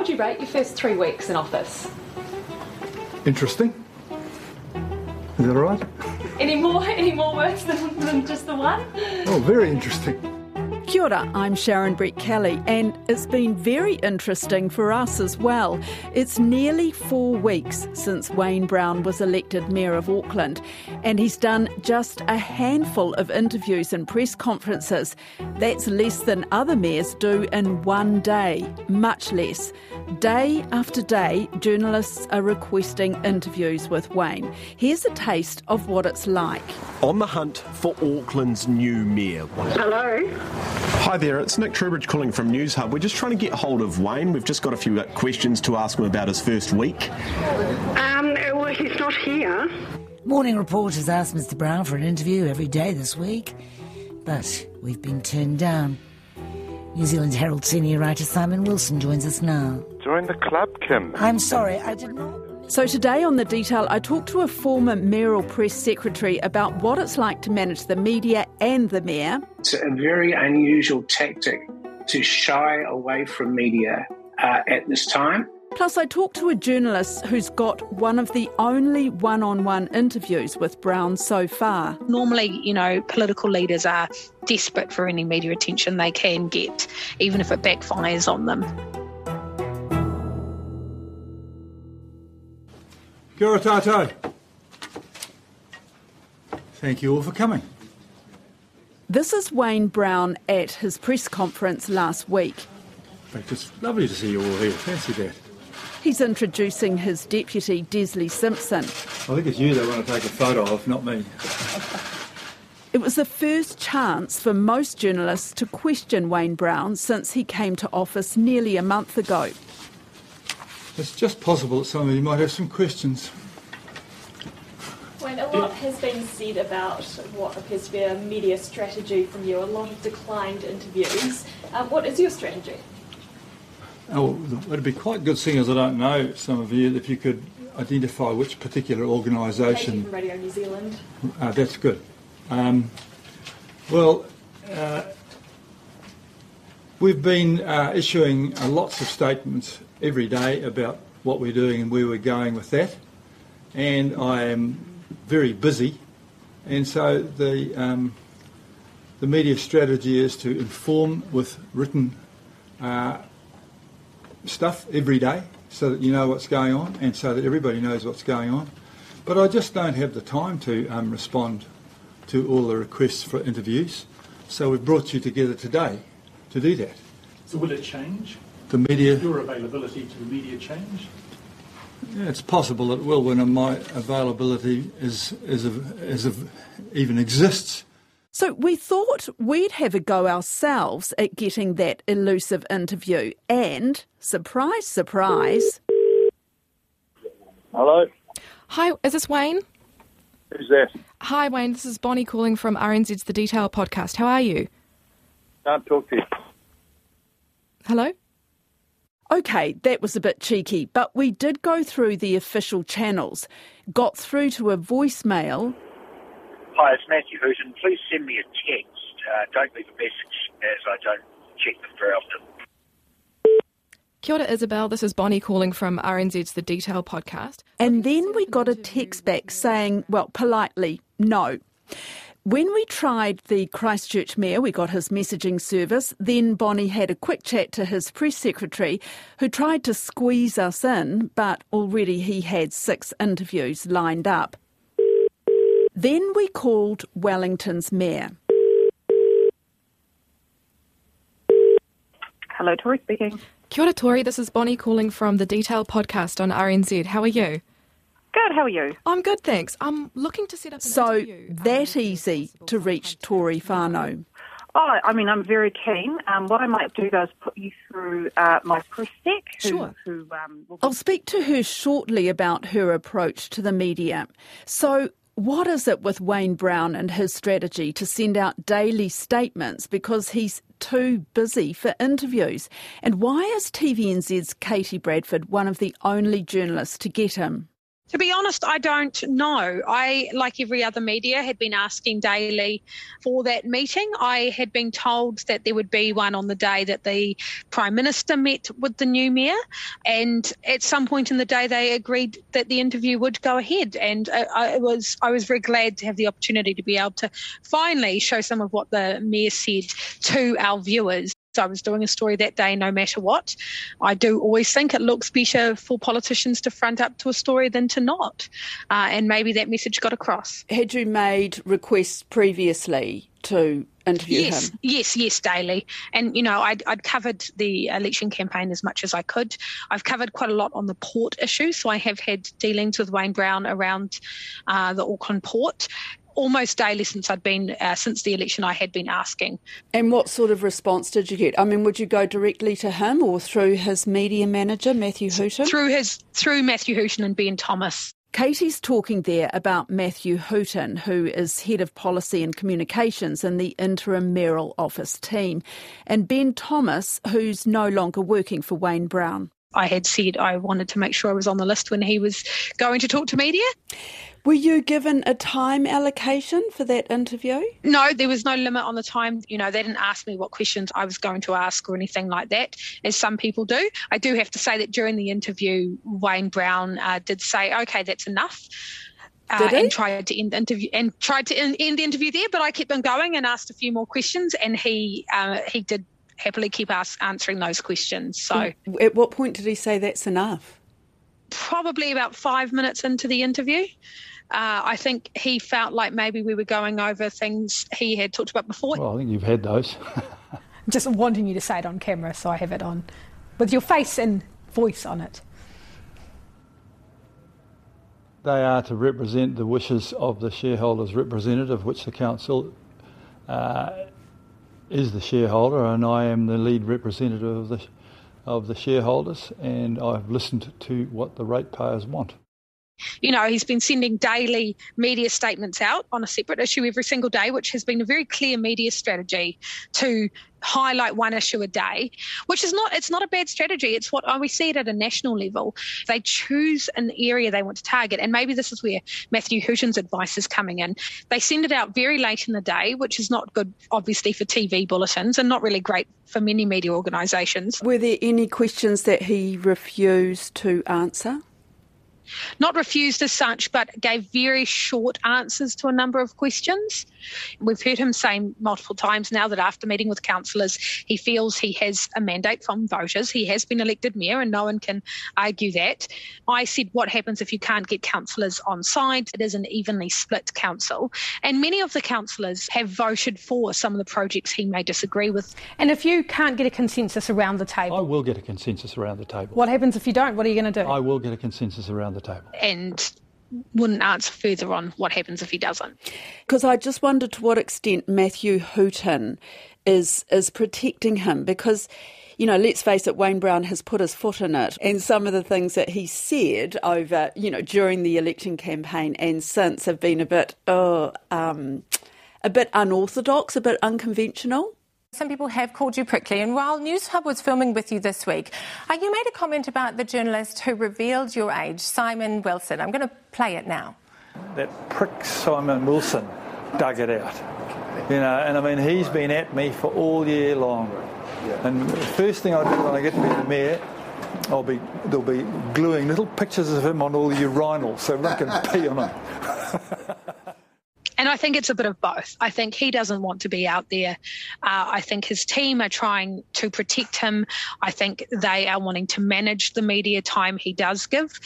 would you rate your first three weeks in office? Interesting. Is that all right? Any more, any more words than, than just the one? Oh, very interesting. Kia ora, I'm Sharon Brettkelly, and it's been very interesting for us as well. It's nearly four weeks since Wayne Brown was elected Mayor of Auckland, and he's done just a handful of interviews and press conferences. That's less than other mayors do in one day, much less. Day after day, journalists are requesting interviews with Wayne. Here's a taste of what it's like. On the hunt for Auckland's new mayor. Hello. Hi there, it's Nick Truebridge calling from Newshub. We're just trying to get hold of Wayne. We've just got a few questions to ask him about his first week. Um, well, he's not here. Morning Report has asked Mr. Brown for an interview every day this week, but we've been turned down. New Zealand Herald senior writer Simon Wilson joins us now. Join the club, Kim. I'm sorry, I did not. So, today on The Detail, I talked to a former mayoral press secretary about what it's like to manage the media and the mayor. It's a very unusual tactic to shy away from media uh, at this time. Plus, I talked to a journalist who's got one of the only one on one interviews with Brown so far. Normally, you know, political leaders are desperate for any media attention they can get, even if it backfires on them. Kia ora tātou. Thank you all for coming. This is Wayne Brown at his press conference last week. In fact, it's lovely to see you all here. Fancy that. He's introducing his deputy, Desley Simpson. I think it's you they want to take a photo of, not me. It was the first chance for most journalists to question Wayne Brown since he came to office nearly a month ago. It's just possible that some of you might have some questions. Wayne, a lot has been said about what appears to be a media strategy from you, a lot of declined interviews. Um, what is your strategy? Oh, it'd be quite good, seeing as I don't know some of you, if you could identify which particular organisation. Radio New Zealand. Uh, that's good. Um, well, uh, we've been uh, issuing uh, lots of statements every day about what we're doing and where we're going with that, and I am very busy, and so the um, the media strategy is to inform with written uh, stuff every day, so that you know what's going on, and so that everybody knows what's going on. But I just don't have the time to um, respond to all the requests for interviews. So we've brought you together today to do that. So will it change? The media, Your availability to the media change? yeah, it's possible it will when my availability is, is, of, is of, even exists. So we thought we'd have a go ourselves at getting that elusive interview. And, surprise, surprise, Hello, Hi, is this Wayne? who's that? Hi, Wayne. This is Bonnie calling from RNZ's The Detail podcast. How are you? Can't talk to you. Hello? Okay, that was a bit cheeky, but we did go through the official channels, got through to a voicemail, Hi, it's Matthew Hooton. Please send me a text. Uh, don't leave a message as I don't check them very often. Kia ora, Isabel. This is Bonnie calling from RNZ's The Detail podcast. and then we got a text back saying, well, politely, no. When we tried the Christchurch mayor, we got his messaging service. Then Bonnie had a quick chat to his press secretary, who tried to squeeze us in, but already he had six interviews lined up. Then we called Wellington's mayor. Hello, Tory speaking. Kia ora, Tory. This is Bonnie calling from The Detail podcast on RNZ. How are you? Good, how are you? I'm good, thanks. I'm looking to set up an So interview. that easy to reach Tory Whānau. Oh, I mean, I'm very keen. Um, what I might do though is put you through uh, my press sec, who, Sure. who um, will I'll speak to her shortly about her approach to the media. So, what is it with Wayne Brown and his strategy to send out daily statements because he's too busy for interviews? And why is TVNZ's Katie Bradford one of the only journalists to get him? To be honest, I don't know. I, like every other media, had been asking daily for that meeting. I had been told that there would be one on the day that the Prime Minister met with the new mayor. And at some point in the day, they agreed that the interview would go ahead. And I, I was, I was very glad to have the opportunity to be able to finally show some of what the mayor said to our viewers. I was doing a story that day no matter what. I do always think it looks better for politicians to front up to a story than to not. Uh, and maybe that message got across. Had you made requests previously to interview yes, him? Yes, yes, daily. And, you know, I'd, I'd covered the election campaign as much as I could. I've covered quite a lot on the port issue. So I have had dealings with Wayne Brown around uh, the Auckland port almost daily since I'd been uh, since the election. I had been asking. And what sort of response did you get? I mean, would you go directly to him or through his media manager, Matthew Hooton? Through his through Matthew Hooton and Ben Thomas. Katie's talking there about Matthew Hooton, who is head of policy and communications in the interim mayoral office team, and Ben Thomas, who's no longer working for Wayne Brown. I had said I wanted to make sure I was on the list when he was going to talk to media. Were you given a time allocation for that interview? No, there was no limit on the time. You know, they didn't ask me what questions I was going to ask or anything like that, as some people do. I do have to say that during the interview, Wayne Brown uh, did say, "Okay, that's enough." Uh, and tried to end the interview and tried to end, end, the interview there, but I kept on going and asked a few more questions, and he uh, he did happily keep us answering those questions. So, at what point did he say that's enough? Probably about five minutes into the interview. Uh, I think he felt like maybe we were going over things he had talked about before. Well, I think you've had those. Just wanting you to say it on camera, so I have it on with your face and voice on it. They are to represent the wishes of the shareholders' representative, which the council uh, is the shareholder, and I am the lead representative of the of the shareholders, and I've listened to what the ratepayers want. You know, he's been sending daily media statements out on a separate issue every single day, which has been a very clear media strategy to highlight one issue a day, which is not it's not a bad strategy. It's what oh, we see it at a national level. They choose an area they want to target, and maybe this is where Matthew Hooton's advice is coming in. They send it out very late in the day, which is not good, obviously, for TV bulletins, and not really great for many media organisations. Were there any questions that he refused to answer? Not refused as such, but gave very short answers to a number of questions. We've heard him say multiple times now that after meeting with councillors, he feels he has a mandate from voters. He has been elected mayor, and no one can argue that. I said, What happens if you can't get councillors on side? It is an evenly split council. And many of the councillors have voted for some of the projects he may disagree with. And if you can't get a consensus around the table, I will get a consensus around the table. What happens if you don't? What are you going to do? I will get a consensus around the table. And wouldn't answer further on what happens if he doesn't. Because I just wonder to what extent Matthew Hooton is is protecting him because you know, let's face it, Wayne Brown has put his foot in it. And some of the things that he said over, you know, during the election campaign and since have been a bit, oh, um, a bit unorthodox, a bit unconventional. Some people have called you prickly, and while Newshub was filming with you this week, uh, you made a comment about the journalist who revealed your age, Simon Wilson. I'm going to play it now. That prick Simon Wilson dug it out. You know, and I mean, he's been at me for all year long. And the first thing I do when I get to be the mayor, I'll be they'll be gluing little pictures of him on all the urinals so I can pee on them. And I think it's a bit of both. I think he doesn't want to be out there. Uh, I think his team are trying to protect him. I think they are wanting to manage the media time he does give.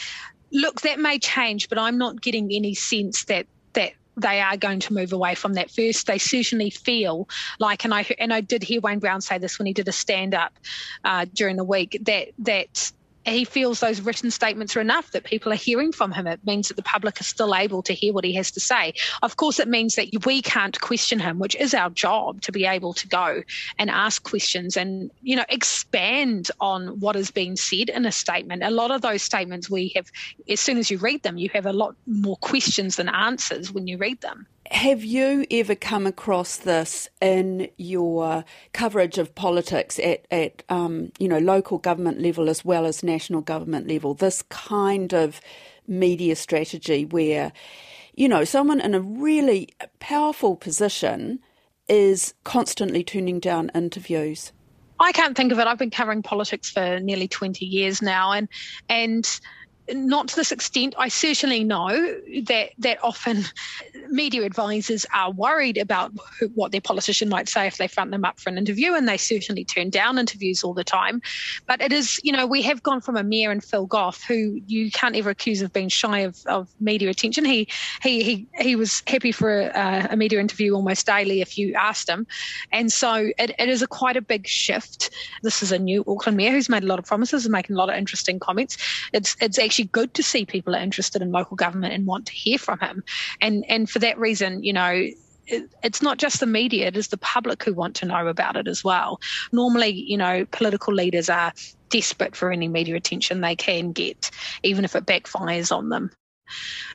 Look, that may change, but I'm not getting any sense that that they are going to move away from that first. They certainly feel like, and I and I did hear Wayne Brown say this when he did a stand up uh, during the week that that he feels those written statements are enough that people are hearing from him. It means that the public are still able to hear what he has to say. Of course, it means that we can't question him, which is our job to be able to go and ask questions and, you know, expand on what is being said in a statement. A lot of those statements we have, as soon as you read them, you have a lot more questions than answers when you read them. Have you ever come across this in your coverage of politics at, at um, you know local government level as well as national government level? This kind of media strategy where, you know, someone in a really powerful position is constantly turning down interviews? I can't think of it. I've been covering politics for nearly 20 years now, and and not to this extent. I certainly know that that often media advisors are worried about who, what their politician might say if they front them up for an interview, and they certainly turn down interviews all the time. But it is, you know, we have gone from a mayor and Phil Goff, who you can't ever accuse of being shy of, of media attention. He he he he was happy for a, a media interview almost daily if you asked him, and so it, it is a quite a big shift. This is a new Auckland mayor who's made a lot of promises and making a lot of interesting comments. It's it's actually actually good to see people are interested in local government and want to hear from him. And and for that reason, you know, it's not just the media, it is the public who want to know about it as well. Normally, you know, political leaders are desperate for any media attention they can get, even if it backfires on them.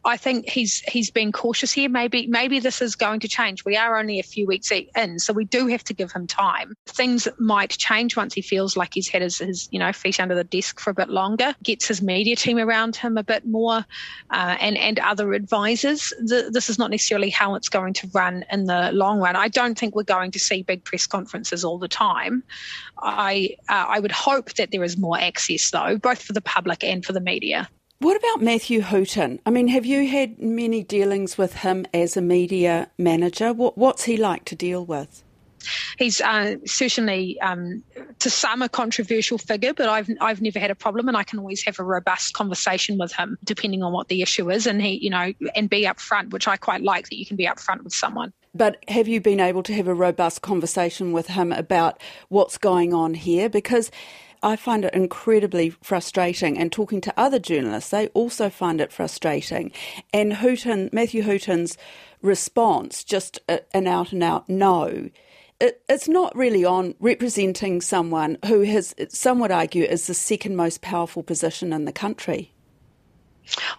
I think he's he's been cautious here. Maybe maybe this is going to change. We are only a few weeks in, so we do have to give him time. Things might change once he feels like he's had his, his you know feet under the desk for a bit longer, gets his media team around him a bit more, uh, and and other advisors. This is not necessarily how it's going to run in the long run. I don't think we're going to see big press conferences all the time. I uh, I would hope that there is more access though, both for the public and for the media. What about Matthew Hooton? I mean, have you had many dealings with him as a media manager? What, what's he like to deal with? He's uh, certainly, um, to some, a controversial figure, but I've I've never had a problem, and I can always have a robust conversation with him, depending on what the issue is, and he, you know, and be upfront, which I quite like that you can be upfront with someone. But have you been able to have a robust conversation with him about what's going on here? Because I find it incredibly frustrating. And talking to other journalists, they also find it frustrating. And Hooton, Matthew Hooton's response, just an out and out no, it, it's not really on representing someone who has, some would argue, is the second most powerful position in the country.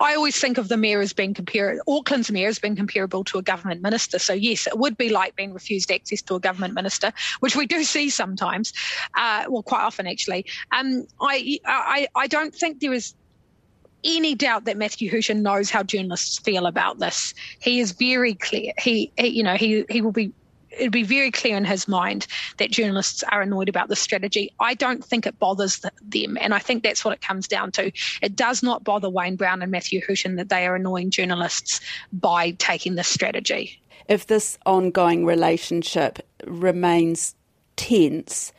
I always think of the mayor as being compared, Auckland's mayor as being comparable to a government minister. So, yes, it would be like being refused access to a government minister, which we do see sometimes, uh, well, quite often actually. Um, I, I, I don't think there is any doubt that Matthew Hooton knows how journalists feel about this. He is very clear. He, he you know, he, he will be it'd be very clear in his mind that journalists are annoyed about the strategy. I don't think it bothers them, and I think that's what it comes down to. It does not bother Wayne Brown and Matthew Hooton that they are annoying journalists by taking this strategy. If this ongoing relationship remains tense,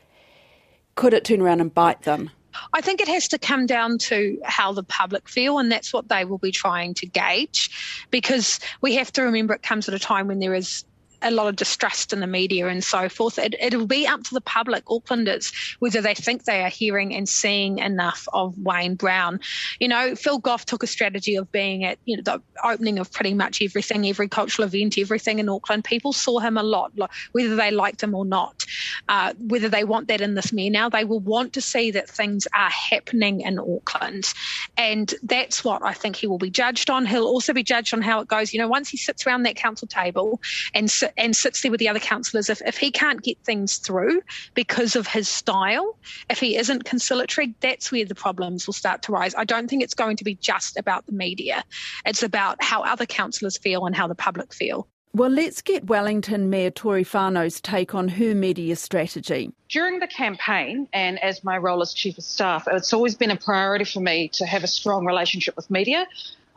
could it turn around and bite them? I think it has to come down to how the public feel, and that's what they will be trying to gauge. Because we have to remember it comes at a time when there is a lot of distrust in the media and so forth. It, it'll be up to the public, Aucklanders, whether they think they are hearing and seeing enough of Wayne Brown. You know, Phil Goff took a strategy of being at you know the opening of pretty much everything, every cultural event, everything in Auckland. People saw him a lot, whether they liked him or not. Uh, whether they want that in this mayor now, they will want to see that things are happening in Auckland, and that's what I think he will be judged on. He'll also be judged on how it goes. You know, once he sits around that council table and and sits there with the other councillors, if, if he can't get things through because of his style, if he isn't conciliatory, that's where the problems will start to rise. I don't think it's going to be just about the media. It's about how other councillors feel and how the public feel. Well, let's get Wellington Mayor Tory Whānau's take on her media strategy. During the campaign, and as my role as Chief of Staff, it's always been a priority for me to have a strong relationship with media,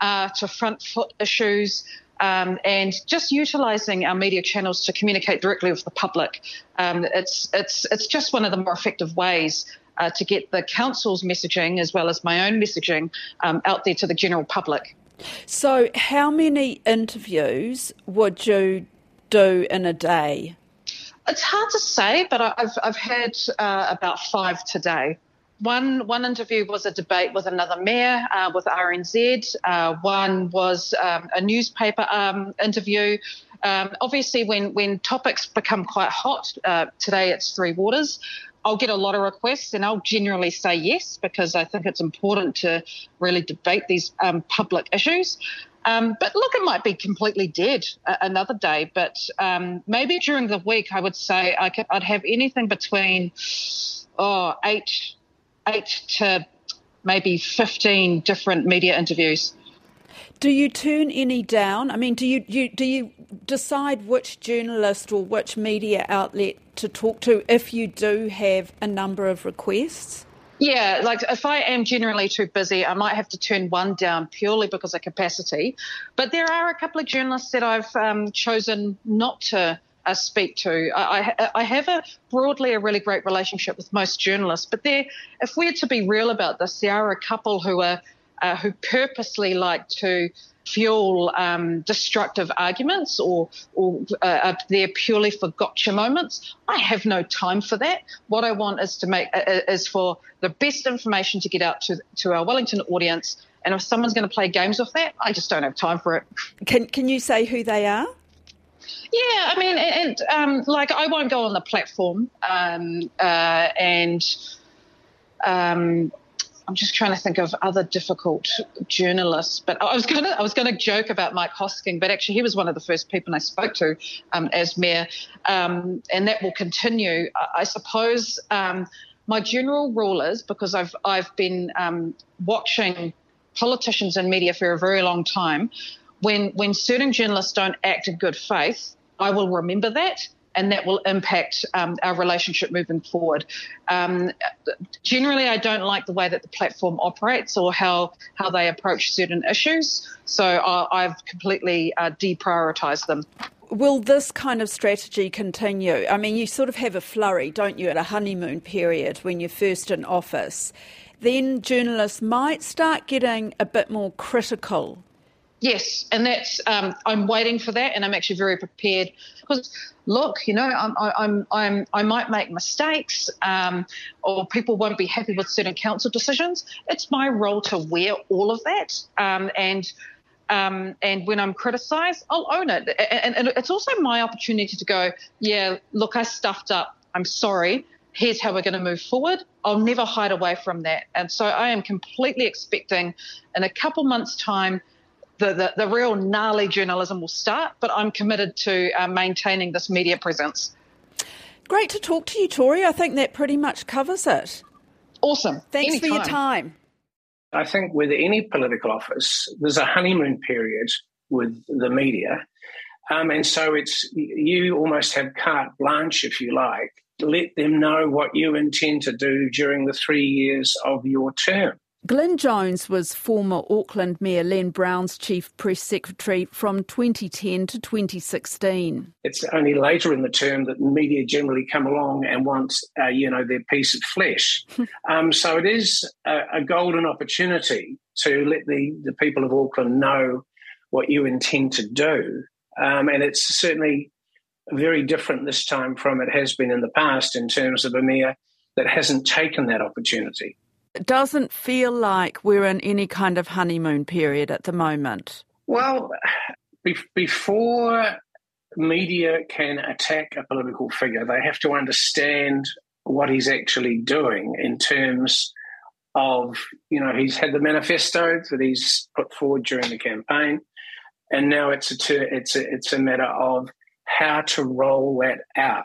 uh, to front foot issues, um, and just utilising our media channels to communicate directly with the public. Um, it's it's it's just one of the more effective ways. Uh, to get the council's messaging as well as my own messaging um, out there to the general public. So, how many interviews would you do in a day? It's hard to say, but I've I've had uh, about five today. One one interview was a debate with another mayor uh, with RNZ. Uh, one was um, a newspaper um, interview. Um, obviously, when when topics become quite hot, uh, today it's Three Waters. I'll get a lot of requests, and I'll generally say yes because I think it's important to really debate these um, public issues. Um, but look, it might be completely dead another day. But um, maybe during the week, I would say I could, I'd have anything between oh eight eight to maybe 15 different media interviews. Do you turn any down? I mean, do you, you do you decide which journalist or which media outlet to talk to if you do have a number of requests? Yeah, like if I am generally too busy, I might have to turn one down purely because of capacity. But there are a couple of journalists that I've um, chosen not to uh, speak to. I, I, I, have a broadly a really great relationship with most journalists, but there, if we're to be real about this, there are a couple who are uh, who purposely like to fuel um, destructive arguments or, or uh, they're purely for gotcha moments. I have no time for that. What I want is to make uh, uh, is for the best information to get out to to our Wellington audience. And if someone's going to play games with that, I just don't have time for it. Can Can you say who they are? Yeah, I mean, and um, like I won't go on the platform, um, uh, and um, I'm just trying to think of other difficult journalists. But I was gonna I was gonna joke about Mike Hosking, but actually he was one of the first people I spoke to um, as mayor, um, and that will continue. I, suppose um, my general rule is because I've I've been watching politicians and media for a very long time. When when certain journalists don't act in good faith, I will remember that and that will impact um, our relationship moving forward. Um, generally, I don't like the way that the platform operates or how how they approach certain issues, so I, have completely uh, deprioritised them. Will this kind of strategy continue? I mean, you sort of have a flurry, don't you, at a honeymoon period when you're first in office. Then journalists might start getting a bit more critical Yes, and that's um, I'm waiting for that, and I'm actually very prepared because look, you know, I'm I'm I'm I might make mistakes, um, or people won't be happy with certain council decisions. It's my role to wear all of that, um, and. Um, and when I'm criticised, I'll own it. And, and it's also my opportunity to go, yeah, look, I stuffed up. I'm sorry. Here's how we're going to move forward. I'll never hide away from that. And so I am completely expecting in a couple months' time the, the, the real gnarly journalism will start, but I'm committed to uh, maintaining this media presence. Great to talk to you, Tory. I think that pretty much covers it. Awesome. Thanks Anytime. for your time. I think with any political office, there's a honeymoon period with the media. Um, and so it's you almost have carte blanche, if you like. Let them know what you intend to do during the three years of your term. Glyn Jones was former Auckland Mayor Len Brown's chief press secretary from 2010 to 2016. It's only later in the term that media generally come along and want, uh, you know, their piece of flesh. um, so it is a, a, golden opportunity to let the, the people of Auckland know what you intend to do. Um, and it's certainly very different this time from it has been in the past in terms of a mayor that hasn't taken that opportunity. Doesn't feel like we're in any kind of honeymoon period at the moment. Well, be- before media can attack a political figure, they have to understand what he's actually doing in terms of, you know, he's had the manifesto that he's put forward during the campaign, and now it's a ter- it's a, it's a matter of how to roll that out.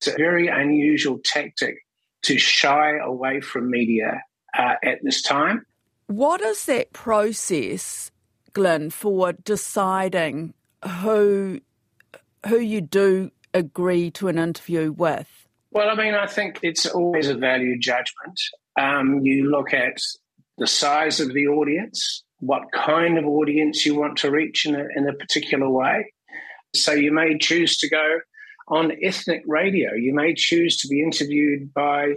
It's a very unusual tactic to shy away from media uh, at this time. What is that process, Glenn, for deciding who who you do agree to an interview with? Well, I mean, I think it's always a value judgment. Um, you look at the size of the audience, what kind of audience you want to reach in a, in a particular way. So you may choose to go on ethnic radio. You may choose to be interviewed by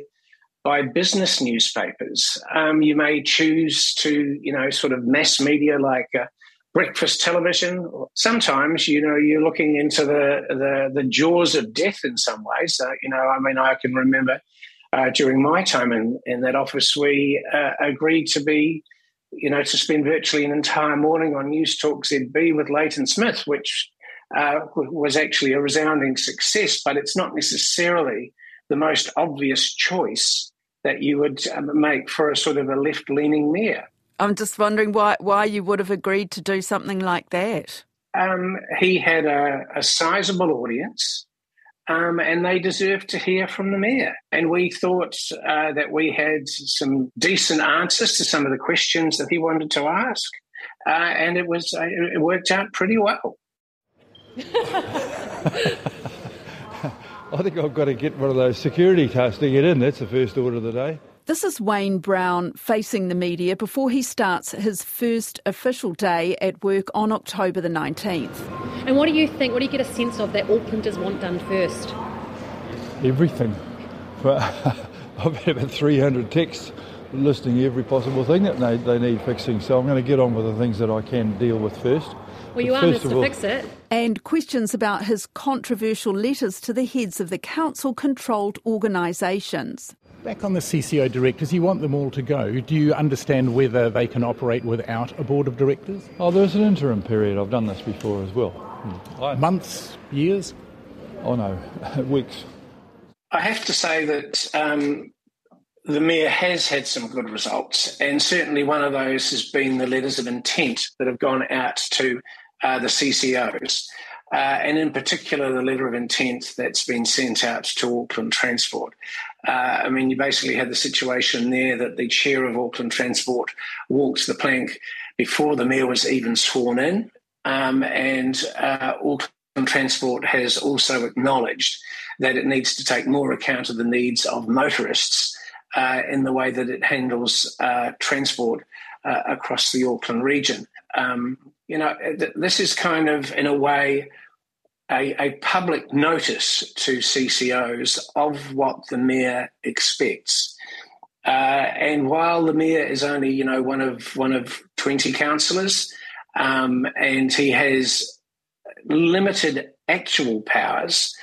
by business newspapers. Um, you may choose to, you know, sort of mass media like uh, breakfast television. Sometimes, you know, you're looking into the the, the jaws of death in some ways. Uh, you know, I mean, I can remember uh, during my time in, in that office, we uh, agreed to be, you know, to spend virtually an entire morning on Newstalk ZB with Leighton Smith, which uh, was actually a resounding success, but it's not necessarily the most obvious choice that you would um, make for a sort of a left leaning mayor. I'm just wondering why, why you would have agreed to do something like that. Um, he had a, a sizable audience. Um, and they deserved to hear from the mayor. And we thought uh, that we had some decent answers to some of the questions that he wanted to ask. uh, and it was uh, it worked out pretty well. I think I've got to get one of those security tasks to get in. That's the first order of the day. This is Wayne Brown facing the media before he starts his first official day at work on October the 19th. And what do you think? What do you get a sense of that Aucklanders want done first? Everything. I've had about 300 texts listing every possible thing that they, they need fixing, so I'm going to get on with the things that I can deal with first. Well, you but are first Mr. of all, Fix It. And questions about his controversial letters to the heads of the council controlled organisations. Back on the CCO directors, you want them all to go. Do you understand whether they can operate without a board of directors? Oh, there's an interim period. I've done this before as well. Months, years? Oh no, weeks. I have to say that um, the mayor has had some good results, and certainly one of those has been the letters of intent that have gone out to uh, the CCOs. Uh, and in particular, the letter of intent that's been sent out to Auckland Transport. Uh, I mean, you basically had the situation there that the chair of Auckland Transport walked the plank before the mayor was even sworn in, um, and uh, Auckland Transport has also acknowledged that it needs to take more account of the needs of motorists uh, in the way that it handles uh, transport uh, across the Auckland region. Um, you know, th- this is kind of, in a way, a, a, public notice to CCOs of what the mayor expects. Uh, and while the mayor is only, you know, one of one of twenty councillors, um, and he has limited actual powers,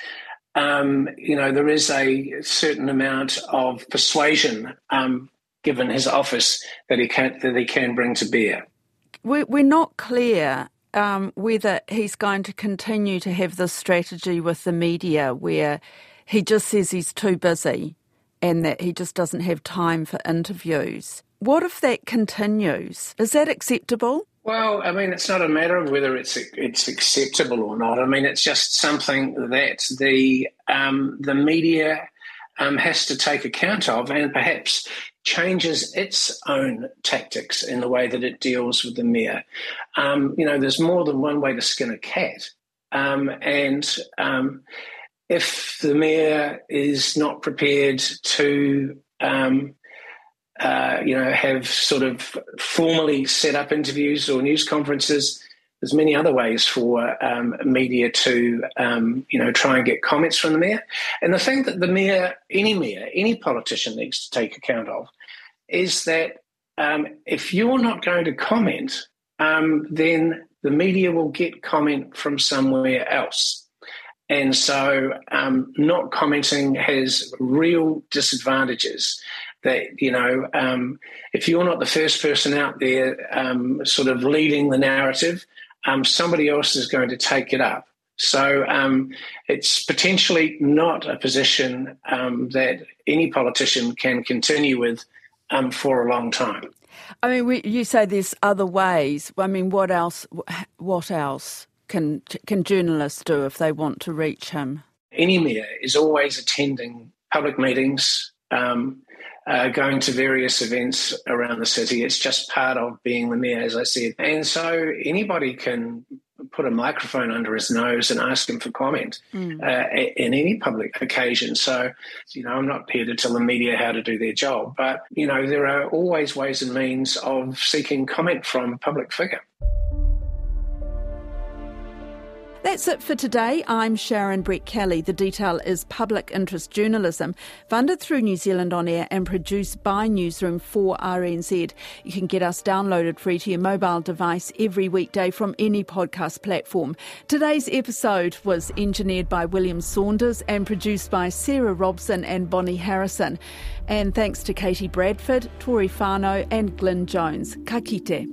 um, you know, there is a certain amount of persuasion um, given his office that he can that he can bring to bear. We're, we're not clear um, whether he's going to continue to have this strategy with the media where he just says he's too busy and that he just doesn't have time for interviews. What if that continues? Is that acceptable? Well, I mean, it's not a matter of whether it's it's acceptable or not. I mean, it's just something that the um, the media um, has to take account of, and perhaps changes its own tactics in the way that it deals with the mayor. Um, you know, there's more than one way to skin a cat, um, and um, if the mayor is not prepared to um, uh, you know, have sort of formally set up interviews or news conferences. There's many other ways for um, media to, um, you know, try and get comments from the mayor. And the thing that the mayor, any mayor, any politician needs to take account of is that um, if you're not going to comment, um, then the media will get comment from somewhere else. And so, um, not commenting has real disadvantages that you know um, if you're not the first person out there um, sort of leading the narrative um, somebody else is going to take it up so um, it's potentially not a position um, that any politician can continue with um, for a long time I mean, we, you say there's other ways. I mean, what else? What else can can journalists do if they want to reach him? Any mayor is always attending public meetings, um, uh, going to various events around the city. It's just part of being the mayor, as I said. And so anybody can put a microphone under his nose and ask him for comment mm. uh, in any public occasion. So, you know, I'm not here to tell the media how to do their job, but, you know, there are always ways and means of seeking comment from a public figure. That's it for today. I'm Sharon Brettkelly. The detail is public interest journalism, funded through New Zealand On Air and produced by Newsroom for RNZ. You can get us downloaded free to your mobile device every weekday from any podcast platform. Today's episode was engineered by William Saunders and produced by Sarah Robson and Bonnie Harrison. And thanks to Katie Bradford, Tory Whānau, and Glyn Jones. Ka kite.